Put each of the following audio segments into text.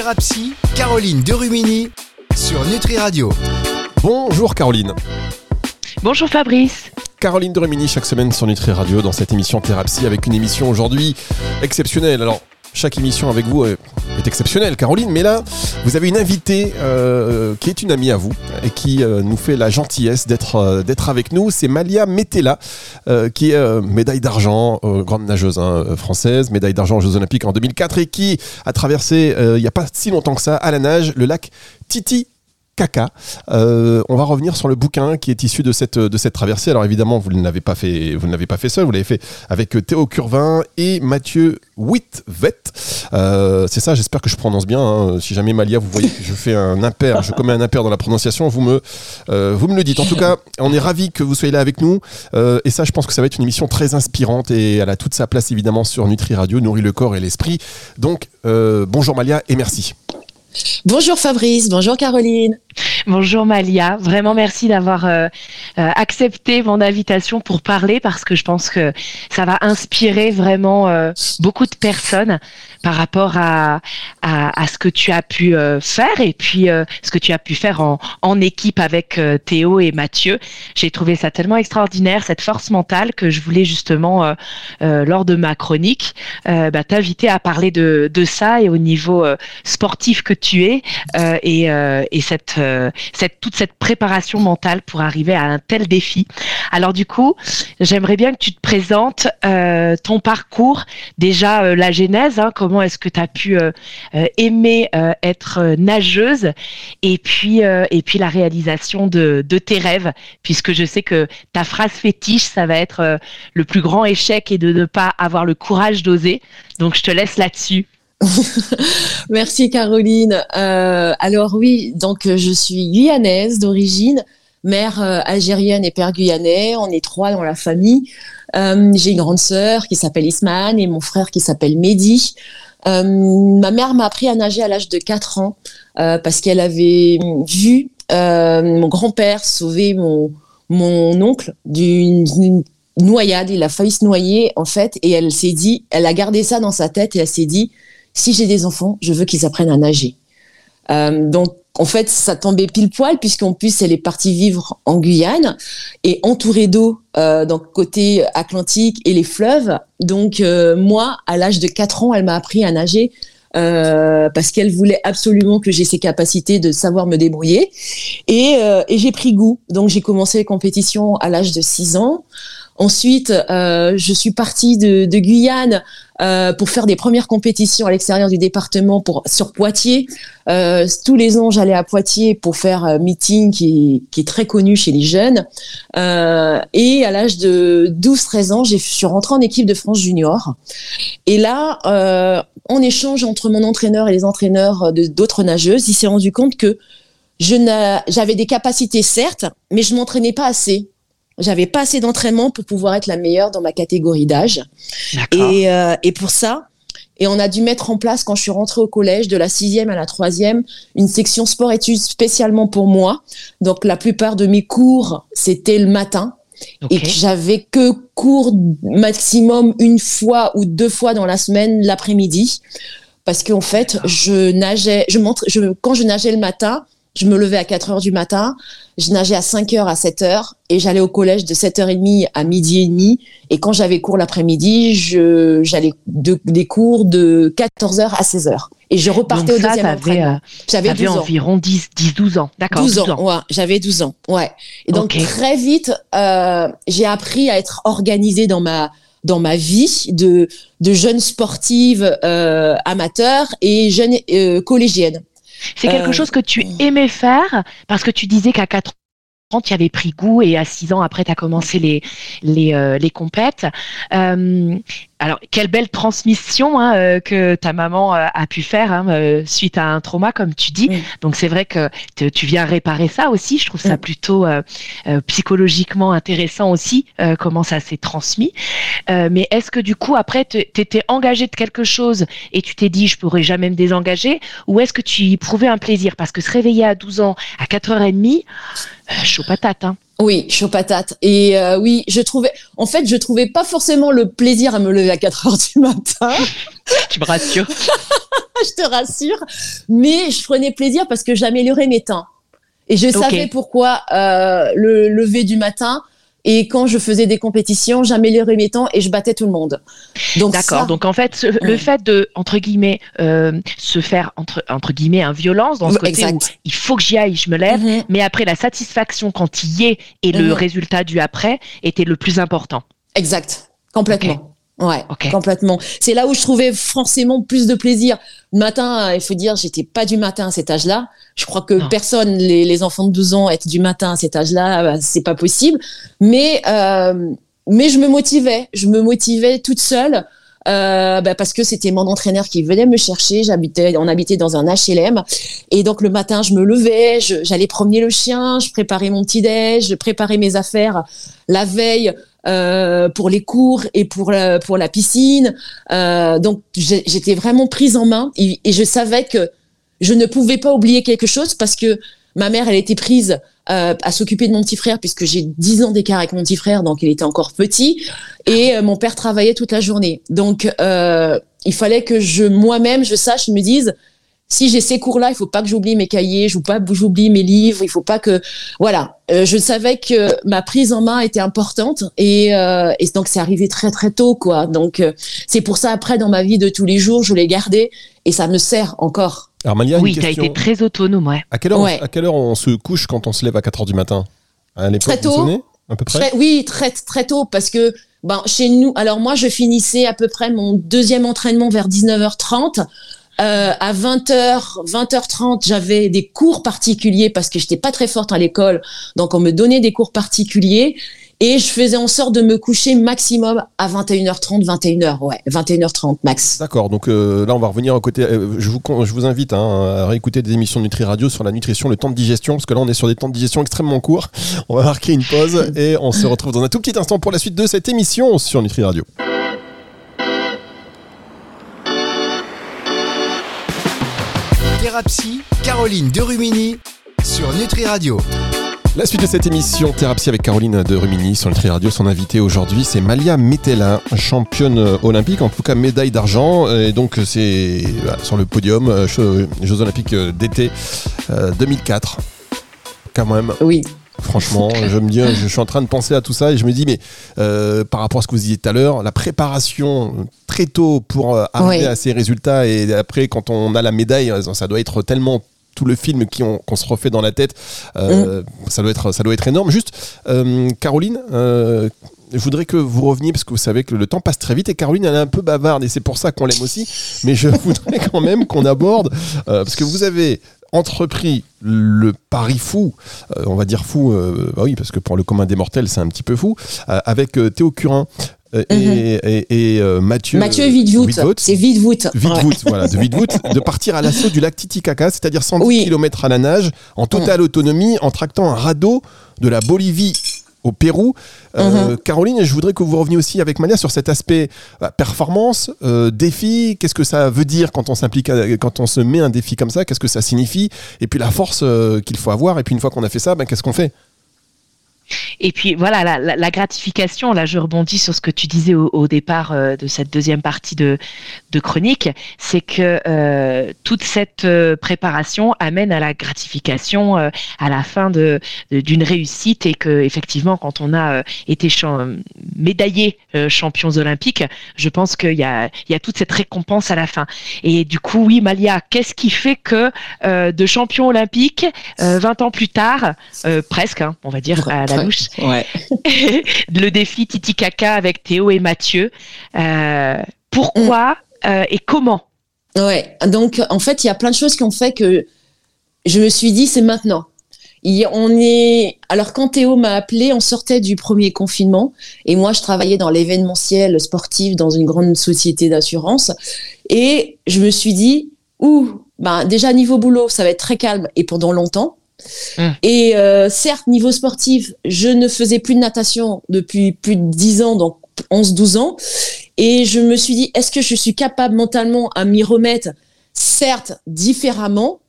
Thérapie, Caroline Derumini sur Nutri Radio. Bonjour Caroline. Bonjour Fabrice. Caroline Derumini chaque semaine sur Nutri Radio dans cette émission Thérapie avec une émission aujourd'hui exceptionnelle. Alors chaque émission avec vous est, exceptionnelle, Caroline, mais là, vous avez une invitée euh, qui est une amie à vous et qui euh, nous fait la gentillesse d'être euh, d'être avec nous. C'est Malia Metella, qui est médaille d'argent, grande nageuse hein, française, médaille d'argent aux Jeux Olympiques en 2004 et qui a traversé, il n'y a pas si longtemps que ça, à la nage, le lac Titi Euh, on va revenir sur le bouquin qui est issu de cette, de cette traversée. Alors évidemment, vous ne l'avez pas fait, vous ne pas fait seul, vous l'avez fait avec Théo Curvin et Mathieu Whitvet. Euh, c'est ça, j'espère que je prononce bien. Hein. Si jamais Malia, vous voyez que je fais un impair, je commets un impair dans la prononciation, vous me, euh, vous me le dites. En tout cas, on est ravis que vous soyez là avec nous. et ça, je pense que ça va être une émission très inspirante et elle a toute sa place évidemment sur Nutri Radio, nourrit le corps et l'esprit. Donc, bonjour Malia et merci. Bonjour Fabrice, bonjour Caroline. Bonjour Malia, vraiment merci d'avoir euh, euh, accepté mon invitation pour parler parce que je pense que ça va inspirer vraiment euh, beaucoup de personnes par rapport à, à, ce que tu as pu faire et puis ce que tu as pu faire en, en équipe avec Théo et Mathieu. J'ai trouvé ça tellement extraordinaire, cette force mentale que je voulais justement, lors de ma chronique, bah, t'inviter à parler de, de ça et au niveau sportif que tu es et, et cette euh, cette, toute cette préparation mentale pour arriver à un tel défi. Alors du coup, j'aimerais bien que tu te présentes euh, ton parcours, déjà euh, la genèse, hein, comment est-ce que tu as pu aimer être nageuse et puis, et puis la réalisation de, de, tes rêves, puisque je sais que ta phrase fétiche, ça va être le plus grand échec et de ne pas avoir le courage d'oser. Donc je te laisse là-dessus. Merci Caroline. Euh, alors oui, donc euh, je suis guyanaise d'origine, mère euh, algérienne et père guyanais. On est trois dans la famille. J'ai une grande sœur qui s'appelle Isman et mon frère qui s'appelle Mehdi. ma mère m'a appris à nager à l'âge de 4 ans parce qu'elle avait vu mon grand-père sauver mon, mon oncle d'une noyade. Il a failli se noyer en fait et elle s'est dit, elle a gardé ça dans sa tête et elle s'est dit si j'ai des enfants, je veux qu'ils apprennent à nager. Euh, donc, en fait, ça tombait pile poil puisqu'en plus, elle est partie vivre en Guyane et entourée d'eau, euh, donc côté Atlantique et les fleuves. Donc, euh, moi, à l'âge de 4 ans, elle m'a appris à nager euh, parce qu'elle voulait absolument que j'ai ces capacités de savoir me débrouiller. Et, j'ai pris goût. Donc, j'ai commencé les compétitions à l'âge de 6 ans. Ensuite, je suis partie de Guyane euh, pour faire des premières compétitions à l'extérieur du département pour sur Poitiers. Euh, tous les ans, j'allais à Poitiers pour faire un meeting qui, qui est très connu chez les jeunes. Euh, et à l'âge de 12-13 ans, je suis rentrée en équipe de France junior. Et là, euh, en échange entre mon entraîneur et les entraîneurs d'autres nageuses, il s'est rendu compte que j'avais des capacités certes, mais je m'entraînais pas assez. J'avais pas assez d'entraînement pour pouvoir être la meilleure dans ma catégorie d'âge. Et, euh, et pour ça, et on a dû mettre en place, quand je suis rentrée au collège, de la sixième à la troisième, une section sport-études spécialement pour moi. Donc la plupart de mes cours, c'était le matin. Et que j'avais que cours maximum une fois ou deux fois dans la semaine l'après-midi. Parce qu'en fait, je nageais, je, quand je nageais le matin, je me levais à 4 heures du matin, je nageais à 5 heures à 7 heures et j'allais au collège de 7h30 à midi et demi. Et quand j'avais cours l'après-midi, j'allais des cours de 14h à 16h. Et je repartais au deuxième entraînement. Euh, j'avais environ 10, 10, 12 ans. D'accord. 12, ans, ouais. J'avais 12 ans, ouais. Et donc, très vite, euh, j'ai appris à être organisée dans ma, dans ma vie de, de jeune sportive euh, amateur et jeune euh, collégienne. C'est quelque euh, chose que tu aimais faire parce que tu disais qu'à 4 ans, tu avais pris goût et à 6 ans après, tu as commencé les, les, euh, les compètes. Euh, alors, quelle belle transmission hein, euh, que ta maman a pu faire hein, suite à un trauma, comme tu dis. Donc, c'est vrai que tu viens réparer ça aussi. Je trouve ça plutôt psychologiquement intéressant aussi, comment ça s'est transmis. mais est-ce que du coup, après, tu étais engagé de quelque chose et tu t'es dit, je pourrais jamais me désengager Ou est-ce que tu y prouvais un plaisir? Parce que se réveiller à 12 ans, à 4h30, chaud patate. Hein. Oui, chaud patate. Et euh, oui, je trouvais, en fait, je trouvais pas forcément le plaisir à me lever à 4 heures du matin. tu me rassures. je te rassure. Mais je prenais plaisir parce que j'améliorais mes temps. Et je savais pourquoi euh, le lever du matin, et quand je faisais des compétitions, j'améliorais mes temps et je battais tout le monde. Donc d'accord. Donc en fait, le fait de entre guillemets euh, se faire entre entre guillemets un violence dans ce côté où il faut que j'y aille, je me lève, mhm. mais après la satisfaction quand il y est et le mhm. résultat du après était le plus important. Exact. Complètement. Ouais, complètement. C'est là où je trouvais forcément plus de plaisir. Le matin, il faut dire, j'étais pas du matin à cet âge-là. Je crois que personne, les, enfants de 12 ans, être du matin à cet âge-là, bah, c'est pas possible. Mais euh, mais je me motivais, je me motivais toute seule. Euh, bah, parce que c'était mon entraîneur qui venait me chercher. J'habitais, on habitait dans un HLM, et donc le matin, je me levais, j'allais promener le chien, je préparais mon petit déj, je préparais mes affaires la veille. Euh, pour les cours et pour la, pour la piscine. Euh, donc j'étais vraiment prise en main et, je savais que je ne pouvais pas oublier quelque chose parce que ma mère, elle était prise euh, à s'occuper de mon petit frère puisque j'ai 10 ans d'écart avec mon petit frère, donc il était encore petit. Et euh, mon père travaillait toute la journée. Donc euh, il fallait que je moi-même, je sache, je me dise, si j'ai ces cours-là, il faut pas que j'oublie mes cahiers, je pas que j'oublie mes livres, il faut pas que voilà. Euh, je savais que ma prise en main était importante et, euh, et donc c'est arrivé très très tôt quoi. Donc euh, c'est pour ça après dans ma vie de tous les jours, je l'ai gardé et ça me sert encore. Alors Malia, oui, tu as été très autonome, ouais. À quelle heure, à quelle heure on se couche quand on se lève à 4 heures du matin? À très tôt. à peu près? oui, très très tôt parce que ben chez nous, alors moi je finissais à peu près mon deuxième entraînement vers 19h30. Euh, à 20h, 20h30, j'avais des cours particuliers parce que j'étais pas très forte à l'école. Donc, on me donnait des cours particuliers. Et je faisais en sorte de me coucher maximum à 21h30, 21h, ouais, 21h30 max. D'accord, donc euh, là on va revenir au côté, euh, je, vous, je vous invite hein, à réécouter des émissions de Nutri Radio sur la nutrition, le temps de digestion, parce que là on est sur des temps de digestion extrêmement courts. On va marquer une pause et on se retrouve dans un tout petit instant pour la suite de cette émission sur Nutri Radio. Thérapie, Caroline Derumini sur Nutri Radio. La suite de cette émission Thérapie avec Caroline de Rumini sur Nutri Radio, son invité aujourd'hui c'est Malia Metella, championne olympique, en tout cas médaille d'argent, et donc c'est sur le podium euh, Jeux Olympiques euh, d'été 2004. Euh, Quand même. Oui. Franchement, je me dis, je suis en train de penser à tout ça et je me dis, mais euh, par rapport à ce que vous disiez tout à l'heure, la préparation très tôt pour euh, arriver à ces résultats et après, quand on a la médaille, euh, ça doit être tellement tout le film qu'on se refait dans la tête, mm. ça, doit être, ça doit être énorme. Juste, Caroline, je voudrais que vous reveniez parce que vous savez que le temps passe très vite et Caroline elle est un peu bavarde et c'est pour ça qu'on l'aime aussi. Mais je voudrais quand même qu'on aborde parce que vous avez entrepris le pari fou, euh, on va dire fou, euh, bah oui, parce que pour le commun des mortels, c'est un petit peu fou, euh, avec Théo Curin. Et, Mathieu Mathieu c'est voilà de partir à l'assaut du lac Titicaca c'est-à-dire 110 km à la nage en totale autonomie en tractant un radeau de la Bolivie au Pérou. Euh, mhm. Caroline, je voudrais que vous reveniez aussi avec Mania sur cet aspect bah, performance, euh, défi. Qu'est-ce que ça veut dire quand on s'implique, quand on se met un défi comme ça? Qu'est-ce que ça signifie? Et puis la force euh, qu'il faut avoir. Et puis une fois qu'on a fait ça, ben, qu'est-ce qu'on fait? Et puis voilà, la, gratification, là je rebondis sur ce que tu disais au, départ euh, de cette deuxième partie de, de chronique, c'est que euh, toute cette euh, préparation amène à la gratification à la fin de d'une réussite et que effectivement quand on a été médaillé champions olympiques, je pense qu'il y a, il y a toute cette récompense à la fin. Et du coup, oui, Malia, qu'est-ce qui fait que de champion olympique, 20 ans plus tard, presque, hein, on va dire, à la Ouais. le défi Titicaca avec Théo et Mathieu. Euh, pourquoi euh, et comment Ouais, donc en fait, il y a plein de choses qui ont fait que je me suis dit c'est maintenant. on est alors quand Théo m'a appelé, on sortait du premier confinement et moi je travaillais dans l'événementiel sportif dans une grande société d'assurance et je me suis dit ouh ben déjà niveau boulot ça va être très calme et pendant longtemps Hum. Et euh, certes, niveau sportif, je ne faisais plus de natation depuis plus de 10 ans, donc 11-12 ans. Et je me suis dit, est-ce que je suis capable mentalement à m'y remettre, certes, différemment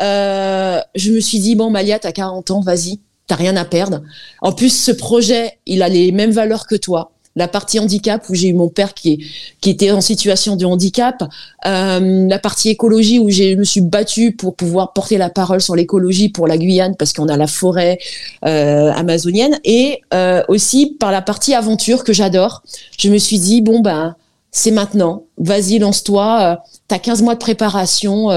euh, Je me suis dit, bon, Malia, t'as 40 ans, vas-y, t'as rien à perdre. En plus, ce projet, il a les mêmes valeurs que toi. La partie handicap où j'ai eu mon père qui, était en situation de handicap, euh, la partie écologie où je me suis battue pour pouvoir porter la parole sur l'écologie pour la Guyane parce qu'on a la forêt euh, amazonienne et euh, aussi par la partie aventure que j'adore. Je me suis dit bon ben c'est maintenant, vas-y lance-toi, euh, t'as 15 mois de préparation,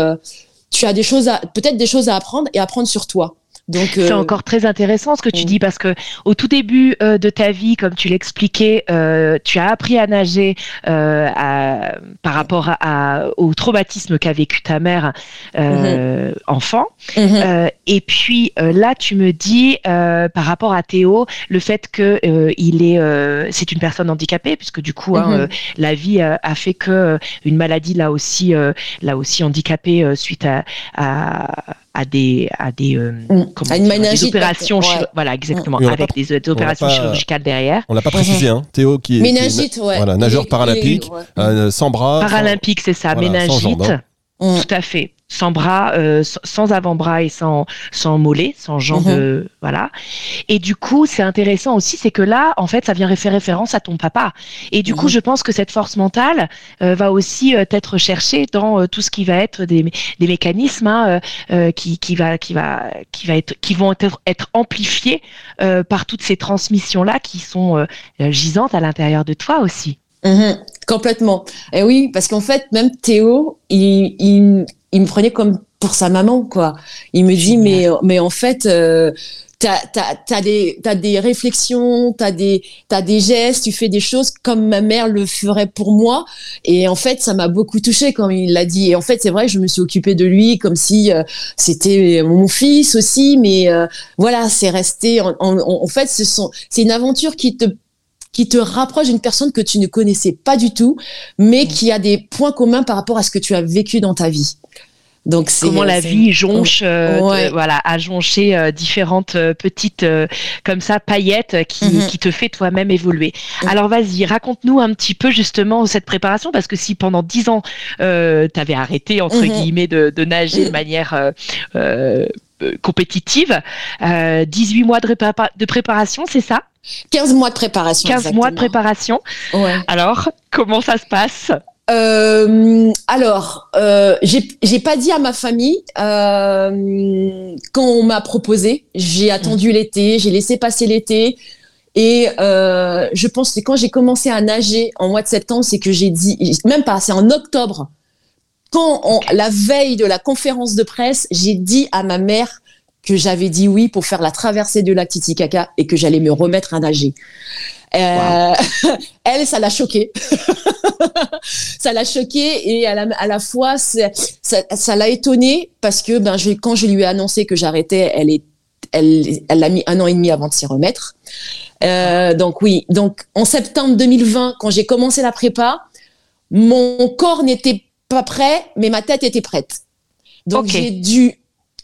tu as des choses à peut-être des choses à apprendre et apprendre sur toi. Donc, c'est euh, encore très intéressant ce que tu dis parce que au tout début euh, de ta vie, comme tu l'expliquais, euh, tu as appris à nager à, par rapport à, au traumatisme qu'a vécu ta mère mm-hmm. enfant. Mm-hmm. et puis là, tu me dis par rapport à Théo, le fait que il est, c'est une personne handicapée puisque du coup, hein, mm-hmm. la vie a fait que une maladie l'a aussi, l'a aussi handicapé suite à, à à des à des, euh, mm. comment des opérations voilà exactement avec des, opérations chirurgicales derrière. On l'a pas précisé hein. Théo qui est, méningite, voilà, nageur paralympique euh, sans bras paralympique c'est ça tout à fait sans bras, euh, sans avant-bras et sans sans mollet, sans jambes, mhm. voilà. Et du coup, c'est intéressant aussi, c'est que là, en fait, ça vient faire référence à ton papa. Et du coup, mhm. je pense que cette force mentale euh, va aussi euh, être cherchée dans tout ce qui va être des, des mécanismes hein, qui qui va qui va qui va être qui vont être, être amplifiés par toutes ces transmissions là qui sont gisantes à l'intérieur de toi aussi. Mhm. complètement. Et oui, parce qu'en fait, même Théo, il, il, il me prenait comme pour sa maman, quoi. Il me dit, mais, mais en fait, euh, t'as as, des, as des réflexions, t'as des, as des gestes, tu fais des choses comme ma mère le ferait pour moi. Et en fait, ça m'a beaucoup touchée quand il l'a dit. Et en fait, c'est vrai, je me suis occupée de lui comme si euh, c'était mon fils aussi. Mais euh, voilà, c'est resté. En, en, en fait, c'est une aventure qui te qui te rapproche d'une personne que tu ne connaissais pas du tout, mais qui a des points communs par rapport à ce que tu as vécu dans ta vie. Donc comment la vie jonche, euh, voilà, a jonché euh, différentes euh, petites comme ça paillettes qui, mhm. qui te fait toi-même évoluer. Mhm. Alors vas-y, raconte-nous un petit peu justement cette préparation parce que si pendant dix ans tu avais arrêté entre mhm. guillemets de, de nager de manière compétitive, 18 mois de, de préparation, c'est ça? 15 mois de préparation. 15 mois de préparation. Ouais. Alors, comment ça se passe? Euh, alors, euh, j'ai pas dit à ma famille euh, quand on m'a proposé. J'ai attendu mmh. l'été, j'ai laissé passer l'été. Et euh, je pense que quand j'ai commencé à nager en mois de septembre, c'est que j'ai dit, même pas, c'est en octobre, quand on, la veille de la conférence de presse, j'ai dit à ma mère que j'avais dit oui pour faire la traversée de lac Titicaca et que j'allais me remettre à nager. Euh, elle, ça l'a choquée. ça l'a choquée et à la, fois, ça, l'a étonnée parce que ben, quand je lui ai annoncé que j'arrêtais, elle a mis un an et demi avant de s'y remettre. Euh, donc oui, donc en septembre 2020, quand j'ai commencé la prépa, mon corps n'était pas prêt, mais ma tête était prête. Donc j'ai dû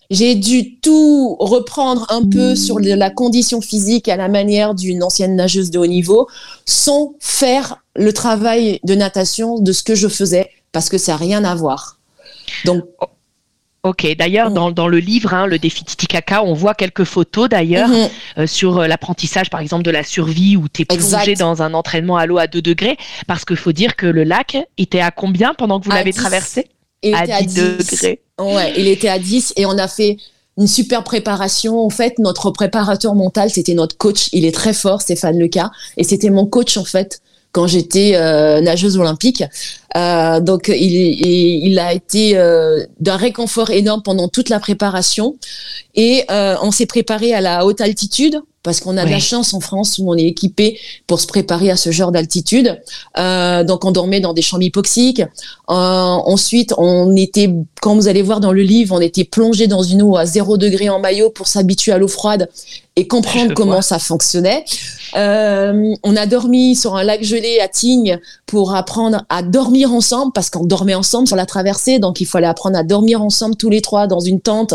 j'ai dû tout reprendre un peu sur la condition physique à la manière d'une ancienne nageuse de haut niveau, sans faire le travail de natation de ce que je faisais, parce que ça n'a rien à voir. Donc, Ok, d'ailleurs, mm. dans, le livre, hein, le défi Titicaca, on voit quelques photos d'ailleurs mm-hmm. euh, sur euh, l'apprentissage, par exemple, de la survie où tu es plongé dans un entraînement à l'eau à 2 degrés. Parce qu'il faut dire que le lac était à combien pendant que vous l'avez traversé? À 10 degrés. Ouais, il était à 10 et on a fait une super préparation. En fait, notre préparateur mental, c'était notre coach. Il est très fort, Stéphane Leca. Et c'était mon coach, en fait, quand j'étais euh, nageuse olympique. Euh, donc, il, il, a été euh, d'un réconfort énorme pendant toute la préparation. Et on s'est préparé à la haute altitude parce qu'on a de la chance en France où on est équipé pour se préparer à ce genre d'altitude. Donc on dormait dans des chambres hypoxiques. Ensuite, on était, quand vous allez voir dans le livre, on était plongé dans une eau à 0 degré en maillot pour s'habituer à l'eau froide et comprendre comment ça fonctionnait. Euh, on a dormi sur un lac gelé à Tignes pour apprendre à dormir ensemble parce qu'on dormait ensemble sur la traversée, donc il fallait apprendre à dormir ensemble tous les trois dans une tente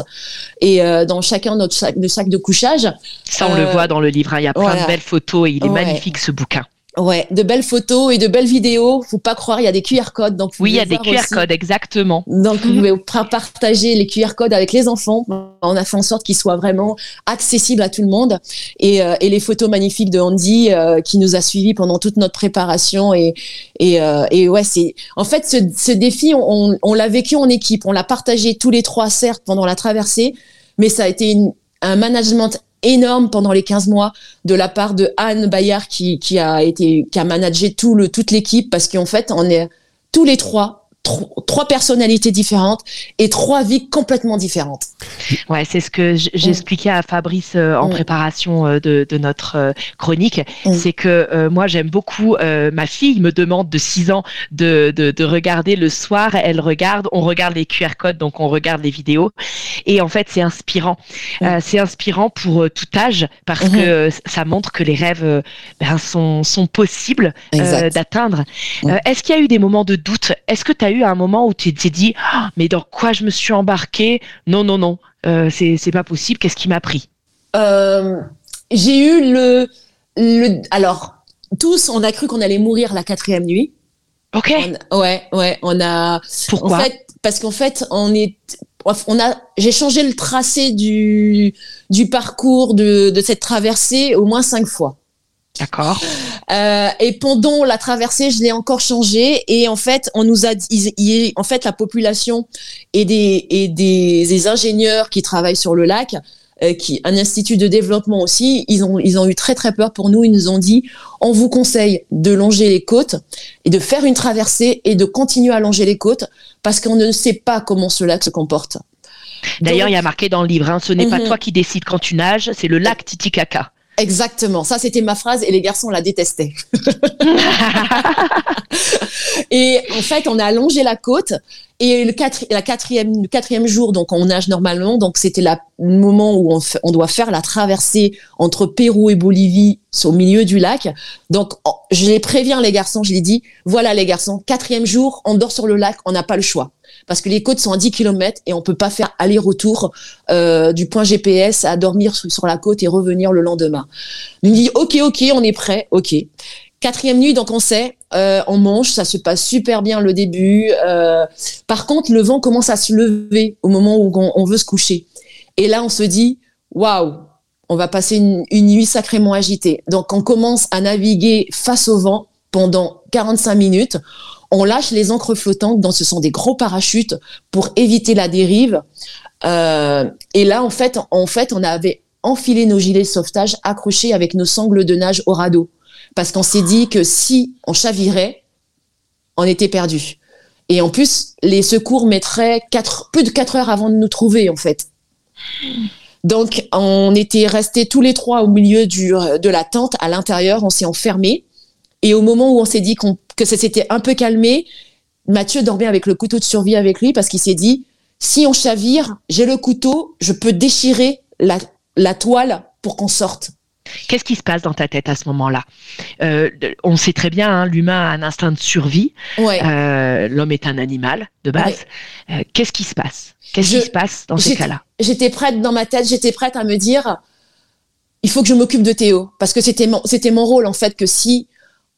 et euh, dans chacun notre sac de, sac de couchage. Ça, on le voit dans le livre. Hein. Il y a plein de belles photos et il est magnifique ce bouquin. Ouais, de belles photos et de belles vidéos. Faut pas croire, il y a des QR codes. Donc oui, il y a des QR codes, exactement. Donc vous pouvez partager les QR codes avec les enfants. On a fait en sorte qu'ils soient vraiment accessibles à tout le monde. Et, euh, et les photos magnifiques de Andy euh, qui nous a suivis pendant toute notre préparation. Et, et, euh, et ouais, c'est en fait ce, ce défi, on, on l'a vécu en équipe. On l'a partagé tous les trois, certes, pendant la traversée, mais ça a été une, un management énorme pendant les 15 mois de la part de Anne Bayard qui, qui a été qui a managé tout le toute l'équipe parce qu'en fait on est tous les trois trois personnalités différentes et trois vies complètement différentes. Ouais, c'est ce que j'expliquais à Fabrice euh, en préparation euh, de, de, notre euh, chronique. C'est que moi, j'aime beaucoup, ma fille me demande de 6 ans de, de, de, regarder le soir. Elle regarde, on regarde les QR codes, donc on regarde les vidéos. Et en fait, c'est inspirant. c'est inspirant pour tout âge parce mhm. que ça montre que les rêves ben, sont, sont possibles d'atteindre. Est-ce qu'il y a eu des moments de doute? Est-ce que tu as eu un moment où tu t'es dit, ah, mais dans quoi je me suis embarqué Non, non, non, euh, c'est pas possible. Qu'est-ce qui m'a pris? Euh, J'ai eu le, le. Alors, tous, on a cru qu'on allait mourir la quatrième nuit. Ok. ouais, ouais, on a. Pourquoi? en fait, Parce qu'en fait, on est. On a, j'ai changé le tracé du, du parcours de, de cette traversée au moins cinq fois. D'accord. Euh, et pendant la traversée, je l'ai encore changé. Et en fait, on nous a dit, en fait, la population et des, et des, des ingénieurs qui travaillent sur le lac, euh, qui, un institut de développement aussi, ils ont, ils ont eu très très peur pour nous. Ils nous ont dit, on vous conseille de longer les côtes et de faire une traversée et de continuer à longer les côtes parce qu'on ne sait pas comment ce lac se comporte. D'ailleurs, il y a marqué dans le livre, hein, ce n'est pas mhm. toi qui décides quand tu nages, c'est le lac Titicaca. Exactement, ça c'était ma phrase et les garçons la détestaient. et en fait, on a allongé la côte et le, la quatrième, le quatrième jour, donc on nage normalement, donc c'était le moment où on, on, doit faire la traversée entre Pérou et Bolivie au milieu du lac. Donc je les préviens les garçons, je les dis, voilà les garçons, quatrième jour, on dort sur le lac, on n'a pas le choix parce que les côtes sont à 10 km et on peut pas faire aller-retour euh, du point GPS à dormir sur, la côte et revenir le lendemain. Il me dit ok ok on est prêt ok. Quatrième nuit donc on sait euh, on mange ça se passe super bien le début. Euh, par contre le vent commence à se lever au moment où on, veut se coucher et là on se dit waouh on va passer une, une nuit sacrément agitée. Donc on commence à naviguer face au vent pendant 45 minutes on lâche les encres flottantes, donc ce sont des gros parachutes pour éviter la dérive. Euh, et là, en fait, en fait, on avait enfilé nos gilets de sauvetage accrochés avec nos sangles de nage au radeau, parce qu'on s'est dit que si on chavirait, on était perdu. Et en plus, les secours mettraient plus de quatre heures avant de nous trouver, en fait. Donc, on était restés tous les trois au milieu de la tente, à l'intérieur, on s'est enfermés. Et au moment où on s'est dit que ça s'était un peu calmé, Mathieu dormait avec le couteau de survie avec lui parce qu'il s'est dit si on chavire, j'ai le couteau, je peux déchirer la, la toile pour qu'on sorte. Qu'est-ce qui se passe dans ta tête à ce moment-là? Euh, On sait très bien, hein, l'humain a un instinct de survie. Euh, L'homme est un animal de base. Euh, Qu'est-ce qui se passe? Qu'est-ce qui se passe dans ces cas-là? J'étais prête dans ma tête, j'étais prête à me dire, il faut que je m'occupe de Théo parce que c'était mon, c'était mon rôle en fait que si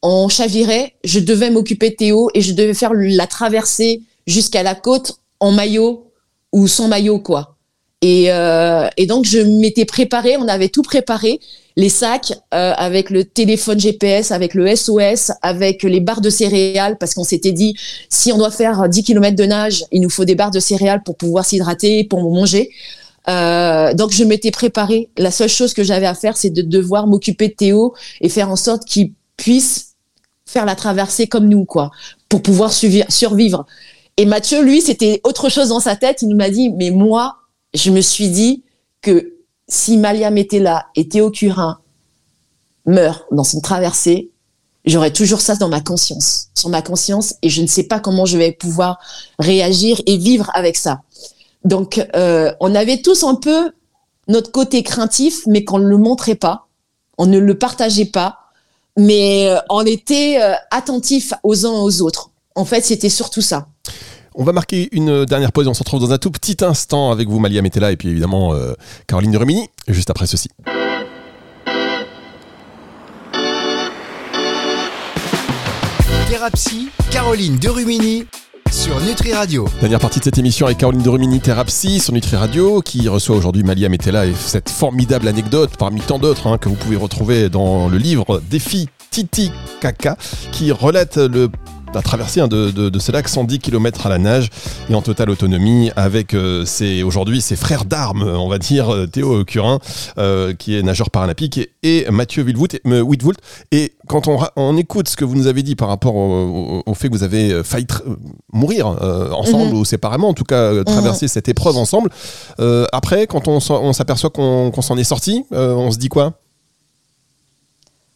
on chavirait, je devais m'occuper de Théo et je devais faire la traversée jusqu'à la côte en maillot ou sans maillot, quoi. Et, euh, donc, je m'étais préparée, on avait tout préparé, les sacs euh, avec le téléphone GPS, avec le SOS, avec les barres de céréales, parce qu'on s'était dit, si on doit faire 10 km de nage, il nous faut des barres de céréales pour pouvoir s'hydrater, pour manger. Euh, donc je m'étais préparée. La seule chose que j'avais à faire, c'est de devoir m'occuper de Théo et faire en sorte qu'il puisse faire la traversée comme nous, quoi, pour pouvoir survivre. Et Mathieu, lui, c'était autre chose dans sa tête. Il m'a dit, mais moi, je me suis dit que si Maliam était là et Théo Curin meurt dans une traversée, j'aurais toujours ça dans ma conscience, sur ma conscience, et je ne sais pas comment je vais pouvoir réagir et vivre avec ça. Donc, euh, on avait tous un peu notre côté craintif, mais qu'on ne le montrait pas, on ne le partageait pas, mais euh, on était euh, attentifs aux uns aux autres. En fait, c'était surtout ça. On va marquer une dernière pause. On se retrouve dans un tout petit instant avec vous, Malia Metella, et puis évidemment euh, Caroline de Rumini, juste après ceci. Thérapsie, Caroline Derumini sur Nutri Radio. Dernière partie de cette émission avec Caroline de Rumini sur Nutri Radio qui reçoit aujourd'hui Malia Metella et cette formidable anecdote parmi tant d'autres hein, que vous pouvez retrouver dans le livre Défi Titi Kaka qui relate le a traversé hein, de, de, de, ce lac 110 km à la nage et en totale autonomie avec euh, ses, aujourd'hui ses frères d'armes, on va dire euh, Théo Curin, euh, qui est nageur paralympique, et, et Mathieu Wittvoult. Et quand on, on, écoute ce que vous nous avez dit par rapport au, au, au fait que vous avez failli mourir ensemble mm -hmm. ou séparément, en tout cas traverser mm -hmm. cette épreuve ensemble, après, quand on, on s'aperçoit qu'on qu s'en est sorti, on se dit quoi?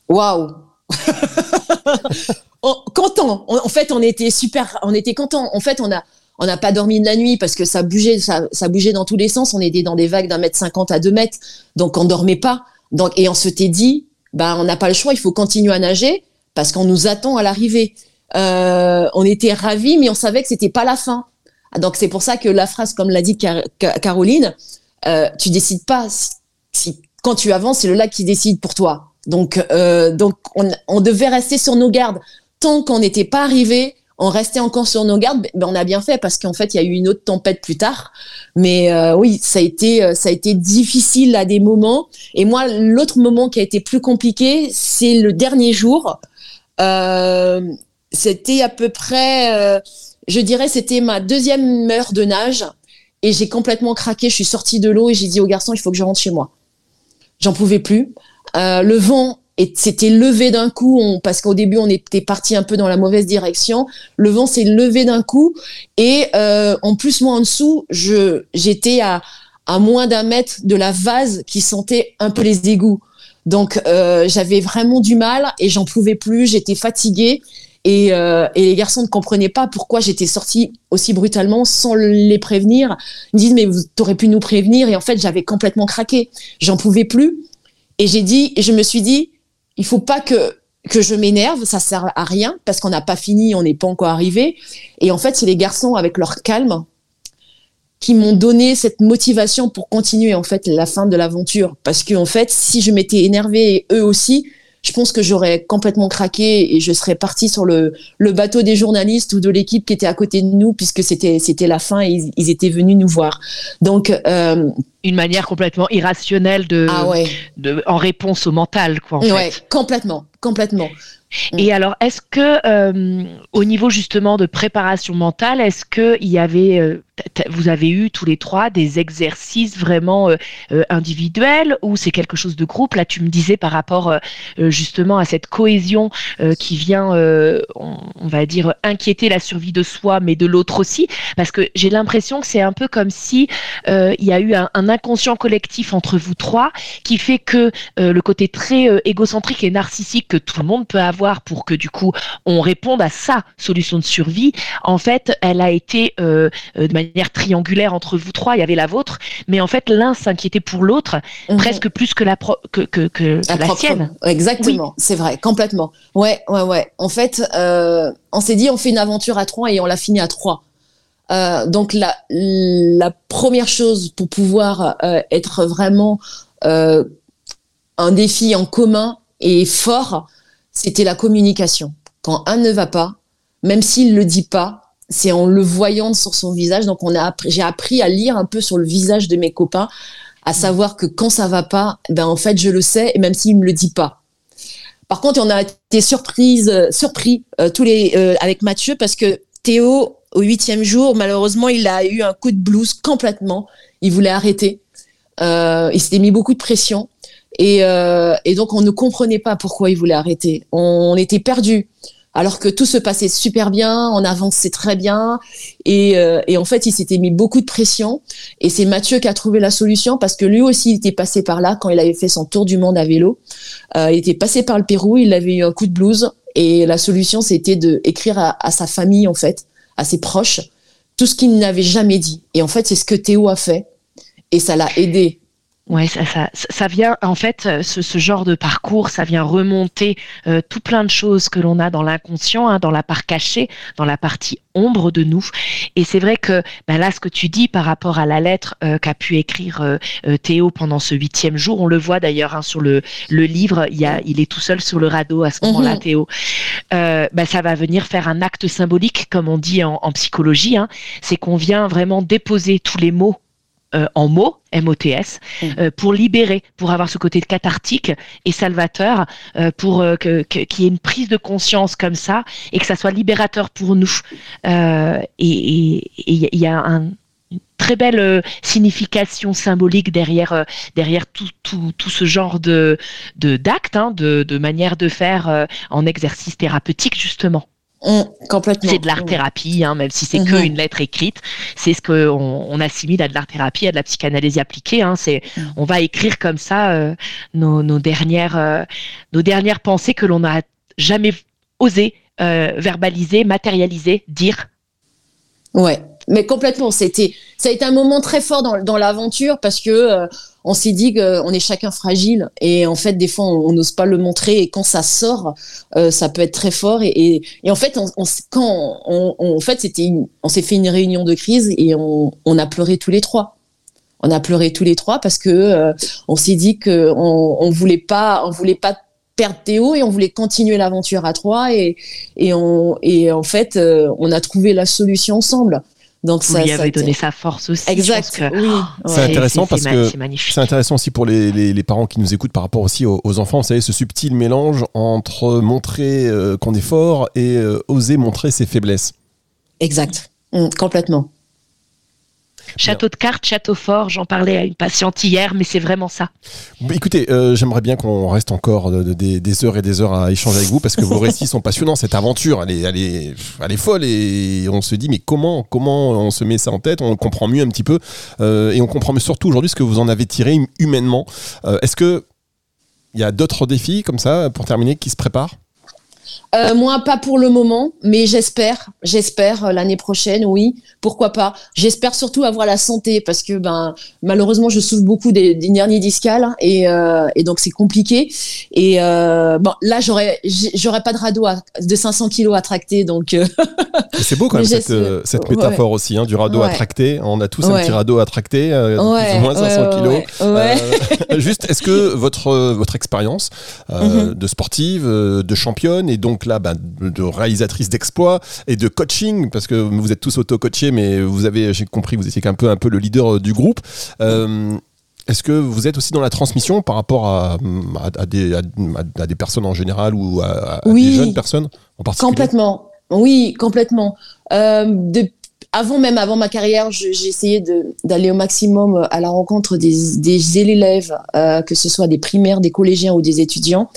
Waouh content. En fait, on était super, on était content. En fait, on a, on n'a pas dormi de la nuit parce que ça bougeait, ça, ça, bougeait dans tous les sens. On était dans des vagues d'un mètre cinquante à deux mètres, donc on dormait pas. Donc et on s'était dit, bah on n'a pas le choix, il faut continuer à nager parce qu'on nous attend à l'arrivée. Euh, on était ravis, mais on savait que c'était pas la fin. Donc c'est pour ça que la phrase, comme l'a dit Car Caroline, euh, tu décides pas si quand tu avances, c'est le lac qui décide pour toi. Donc, euh, donc on, on, devait rester sur nos gardes tant qu'on n'était pas arrivé, on restait encore sur nos gardes. Ben, on a bien fait parce qu'en fait, il y a eu une autre tempête plus tard. Mais euh, oui, ça a été, ça a été difficile à des moments. Et moi, l'autre moment qui a été plus compliqué, c'est le dernier jour. Euh, c'était à peu près, euh, je dirais, c'était ma deuxième heure de nage. Et j'ai complètement craqué. Je suis sortie de l'eau et j'ai dit aux garçons, il faut que je rentre chez moi. J'en pouvais plus. Euh, le vent et c'était levé d'un coup, parce qu'au début on était parti un peu dans la mauvaise direction. Le vent s'est levé d'un coup et euh, en plus moi en dessous, je j'étais à à moins d'un mètre de la vase qui sentait un peu les égouts. Donc euh, j'avais vraiment du mal et j'en pouvais plus. J'étais fatiguée et, euh, et les garçons ne comprenaient pas pourquoi j'étais sortie aussi brutalement sans les prévenir. Ils me disent mais vous t'aurais pu nous prévenir et en fait j'avais complètement craqué. J'en pouvais plus. Et j'ai dit, et je me suis dit, il faut pas que je m'énerve, ça sert à rien parce qu'on n'a pas fini, on n'est pas encore arrivé. Et en fait, c'est les garçons avec leur calme qui m'ont donné cette motivation pour continuer en fait la fin de l'aventure. Parce que fait, si je m'étais énervée eux aussi, je pense que j'aurais complètement craqué et je serais partie sur le, bateau des journalistes ou de l'équipe qui était à côté de nous puisque c'était la fin et ils, ils, étaient venus nous voir. Donc euh, une manière complètement irrationnelle de, ah ouais. de en réponse au mental quoi. En ouais, fait. complètement, complètement. Et alors, est-ce que euh, au niveau justement de préparation mentale, est-ce que il y avait, euh, vous avez eu tous les trois des exercices vraiment euh, individuels ou c'est quelque chose de groupe? Là, tu me disais par rapport justement à cette cohésion qui vient, on, on, va dire, inquiéter la survie de soi, mais de l'autre aussi, parce que j'ai l'impression que c'est un peu comme si il y a eu un, un, inconscient collectif entre vous trois qui fait que le côté très égocentrique et narcissique que tout le monde peut avoir pour que du coup on réponde à sa solution de survie, en fait, elle a été euh, de manière triangulaire entre vous trois. Il y avait la vôtre, mais en fait, l'un s'inquiétait pour l'autre mmh. presque plus que la que, que, que la, la sienne. Exactement, oui. c'est vrai, complètement. Ouais, ouais, ouais. En fait, euh, on s'est dit on fait une aventure à trois et on l'a fini à trois. Euh, donc la, première chose pour pouvoir euh, être vraiment euh, un défi en commun et fort, c'était la communication. Quand un ne va pas, même s'il le dit pas, c'est en le voyant sur son visage. Donc on a j'ai appris à lire un peu sur le visage de mes copains, à savoir que quand ça va pas, ben en fait je le sais même s'il me le dit pas. Par contre, on a été surprise, surpris tous les avec Mathieu parce que Théo au huitième jour, malheureusement, il a eu un coup de blues complètement. Il voulait arrêter. Euh, il s'était mis beaucoup de pression. Et, euh, et, donc, on ne comprenait pas pourquoi il voulait arrêter. On, était perdus. Alors que tout se passait super bien, on avançait très bien. Et, euh, et en fait, il s'était mis beaucoup de pression. Et c'est Mathieu qui a trouvé la solution parce que lui aussi, il était passé par là quand il avait fait son tour du monde à vélo. Euh, il était passé par le Pérou, il avait eu un coup de blues. Et la solution, c'était d'écrire à, à sa famille, en fait, à ses proches, tout ce qu'il n'avait jamais dit. Et en fait, c'est ce que Théo a fait. Et ça l'a aidé Ouais, ça, ça, ça vient en fait euh, ce, ce genre de parcours, ça vient remonter euh, tout plein de choses que l'on a dans l'inconscient, hein, dans la part cachée, dans la partie ombre de nous. Et c'est vrai que ben là, ce que tu dis par rapport à la lettre euh, qu'a pu écrire euh, Théo pendant ce huitième jour, on le voit d'ailleurs hein, sur le, le livre, il, y a, il est tout seul sur le radeau à ce moment-là, Mhm. Théo. Ben, ça va venir faire un acte symbolique, comme on dit en, en psychologie. Hein, c'est qu'on vient vraiment déposer tous les mots euh, en mots, M-O-T-S, Mhm. euh, pour libérer, pour avoir ce côté cathartique et salvateur, euh, pour que- qu'il y ait une prise de conscience comme ça et que ça soit libérateur pour nous. Et il y a un, une très belle signification symbolique derrière, derrière tout, tout, tout ce genre de de- d'actes, hein, de, de manière de faire en exercice thérapeutique, justement. Complètement. C'est de l'art thérapie, hein, même si c'est Mhm. une lettre écrite. C'est ce qu'on on assimile à de l'art thérapie, à de la psychanalyse appliquée. Hein. C'est, Mhm. on va écrire comme ça euh, nos, nos dernières, euh, nos dernières pensées que l'on n'a jamais osé euh, verbaliser, matérialiser, dire. Ouais, mais complètement. C'était, ça a été un moment très fort dans, dans l'aventure parce que on s'est dit qu'on est chacun fragile et en fait des fois on n'ose pas le montrer et quand ça sort, euh, ça peut être très fort et, en fait on, quand en fait c'était, on s'est fait une réunion de crise et on, a pleuré tous les trois. On a pleuré tous les trois parce que euh, on s'est dit que on, voulait pas, on voulait pas perdre Théo et on voulait continuer l'aventure à trois et et en fait euh, on a trouvé la solution ensemble. Donc Vous ça, lui avez donné sa force aussi. Exact. que- Oui. C'est ouais. intéressant parce que c'est intéressant aussi pour les, les- les parents qui nous écoutent par rapport aussi aux, aux enfants. Vous savez, ce subtil mélange entre montrer euh, qu'on est fort et euh, oser montrer ses faiblesses. Exact. Mm, complètement. Château de cartes, château fort. J'en parlais à une patiente hier, mais c'est vraiment ça. Écoutez, euh, j'aimerais bien qu'on reste encore de- de- des, des heures et des heures à échanger avec vous parce que vos récits sont passionnants. Cette aventure, elle est, elle est, elle est folle et on se dit mais comment, comment on se met ça en tête? On comprend mieux un petit peu euh, et on comprend mieux surtout aujourd'hui ce que vous en avez tiré hum- humainement. Euh, Est-ce que il y a d'autres défis comme ça pour terminer qui se préparent? Euh, moi, pas pour le moment, mais j'espère, j'espère euh, l'année prochaine, oui. Pourquoi pas J'espère surtout avoir la santé parce que ben malheureusement je souffre beaucoup hernies discales hein, et, euh, et donc c'est compliqué. Et euh, bon là j'aurais j'aurais pas de radeau à- de 500 kilos à tracter donc C'est beau quand même cette, ouais. métaphore aussi hein, du radeau à Ouais. tracter. On a tous un petit radeau à tracter, plus ou moins 500 ouais, kilos. juste, est-ce que votre, votre expérience Mhm. de sportive, de championne, et donc là, ben, de réalisatrice d'exploits et de coaching, parce que vous êtes tous auto-coachés, mais vous avez, j'ai compris, vous étiez un peu, un peu le leader euh, du groupe. Euh, est-ce que vous êtes aussi dans la transmission par rapport à, à, à des, à, des personnes en général ou à, à Oui. des jeunes personnes en particulier? Complètement. Oui, complètement. Euh, de- avant même, avant ma carrière, j'ai essayé d'aller au maximum à la rencontre des, des élèves, euh, que ce soit des primaires, des collégiens ou des étudiants.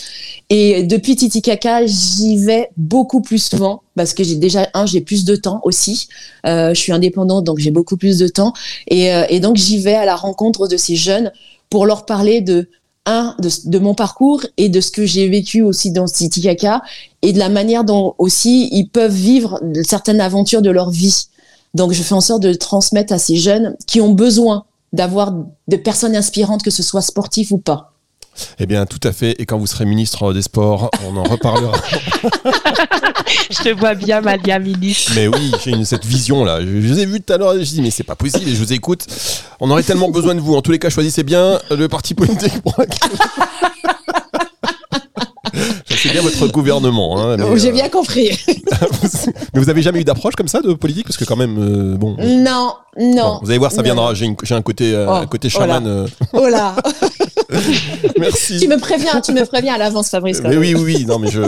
Et depuis Titicaca, j'y vais beaucoup plus souvent parce que j'ai déjà un, j'ai plus de temps aussi. Euh, je suis indépendante, donc j'ai beaucoup plus de temps. Et, euh, et donc j'y vais à la rencontre de ces jeunes pour leur parler de un de, de mon parcours et de ce que j'ai vécu aussi dans Titicaca et de la manière dont aussi ils peuvent vivre certaines aventures de leur vie. Donc je fais en sorte de transmettre à ces jeunes qui ont besoin d'avoir de personnes inspirantes, que ce soit sportif ou pas. Eh bien, tout à fait. Et quand vous serez ministre des Sports, on en reparlera. Je te vois bien, Malia, ministre. mais oui, j'ai une- cette vision-là. Je, je vous ai vu tout à l'heure et je dis, mais c'est pas possible. Et je vous écoute. On aurait tellement besoin de vous. En tous les cas, choisissez bien le parti politique pour C'est bien votre gouvernement. hein, mais, Oh, j'ai euh, bien compris. mais vous avez jamais eu d'approche comme ça de politique? Parce que quand même, euh, bon. non, Bon, non. vous allez voir, ça Non. viendra. J'ai une- j'ai un côté, euh, Oh, un côté oh là. chaman. euh, Oh là, merci. tu me préviens, tu me préviens à l'avance, Fabrice. quand Mais même. oui, oui, oui, non, mais je.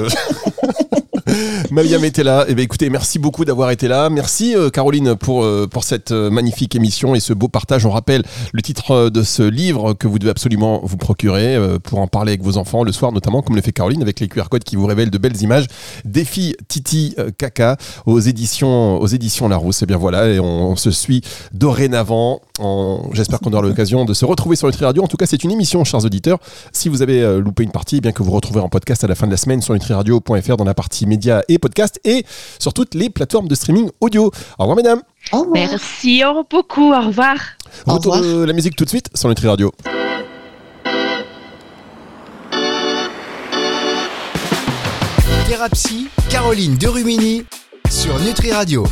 Mariam était là. Eh bien, écoutez, merci beaucoup d'avoir été là. Merci, euh, Caroline, pour, euh, pour cette euh, magnifique émission et ce beau partage. On rappelle le titre de ce livre que vous devez absolument vous procurer pour en parler avec vos enfants le soir, notamment, comme le fait Caroline, avec les QR codes qui vous révèlent de belles images. Défi Titi Caca aux éditions, aux éditions Larousse. Et bien voilà, et on, se suit dorénavant. J'espère qu'on aura l'occasion de se retrouver sur le Tri Radio. En tout cas, c'est une émission, chers auditeurs. Si vous avez loupé une partie, eh bien que vous retrouverez en podcast à la fin de la semaine sur nutriradio.fr dans la partie et podcasts et sur toutes les plateformes de streaming audio. Au revoir, mesdames. Merci beaucoup. Au revoir. Retour de la musique tout de suite sur Nutri Radio. Thérapie, Caroline Rumini sur Nutri Radio.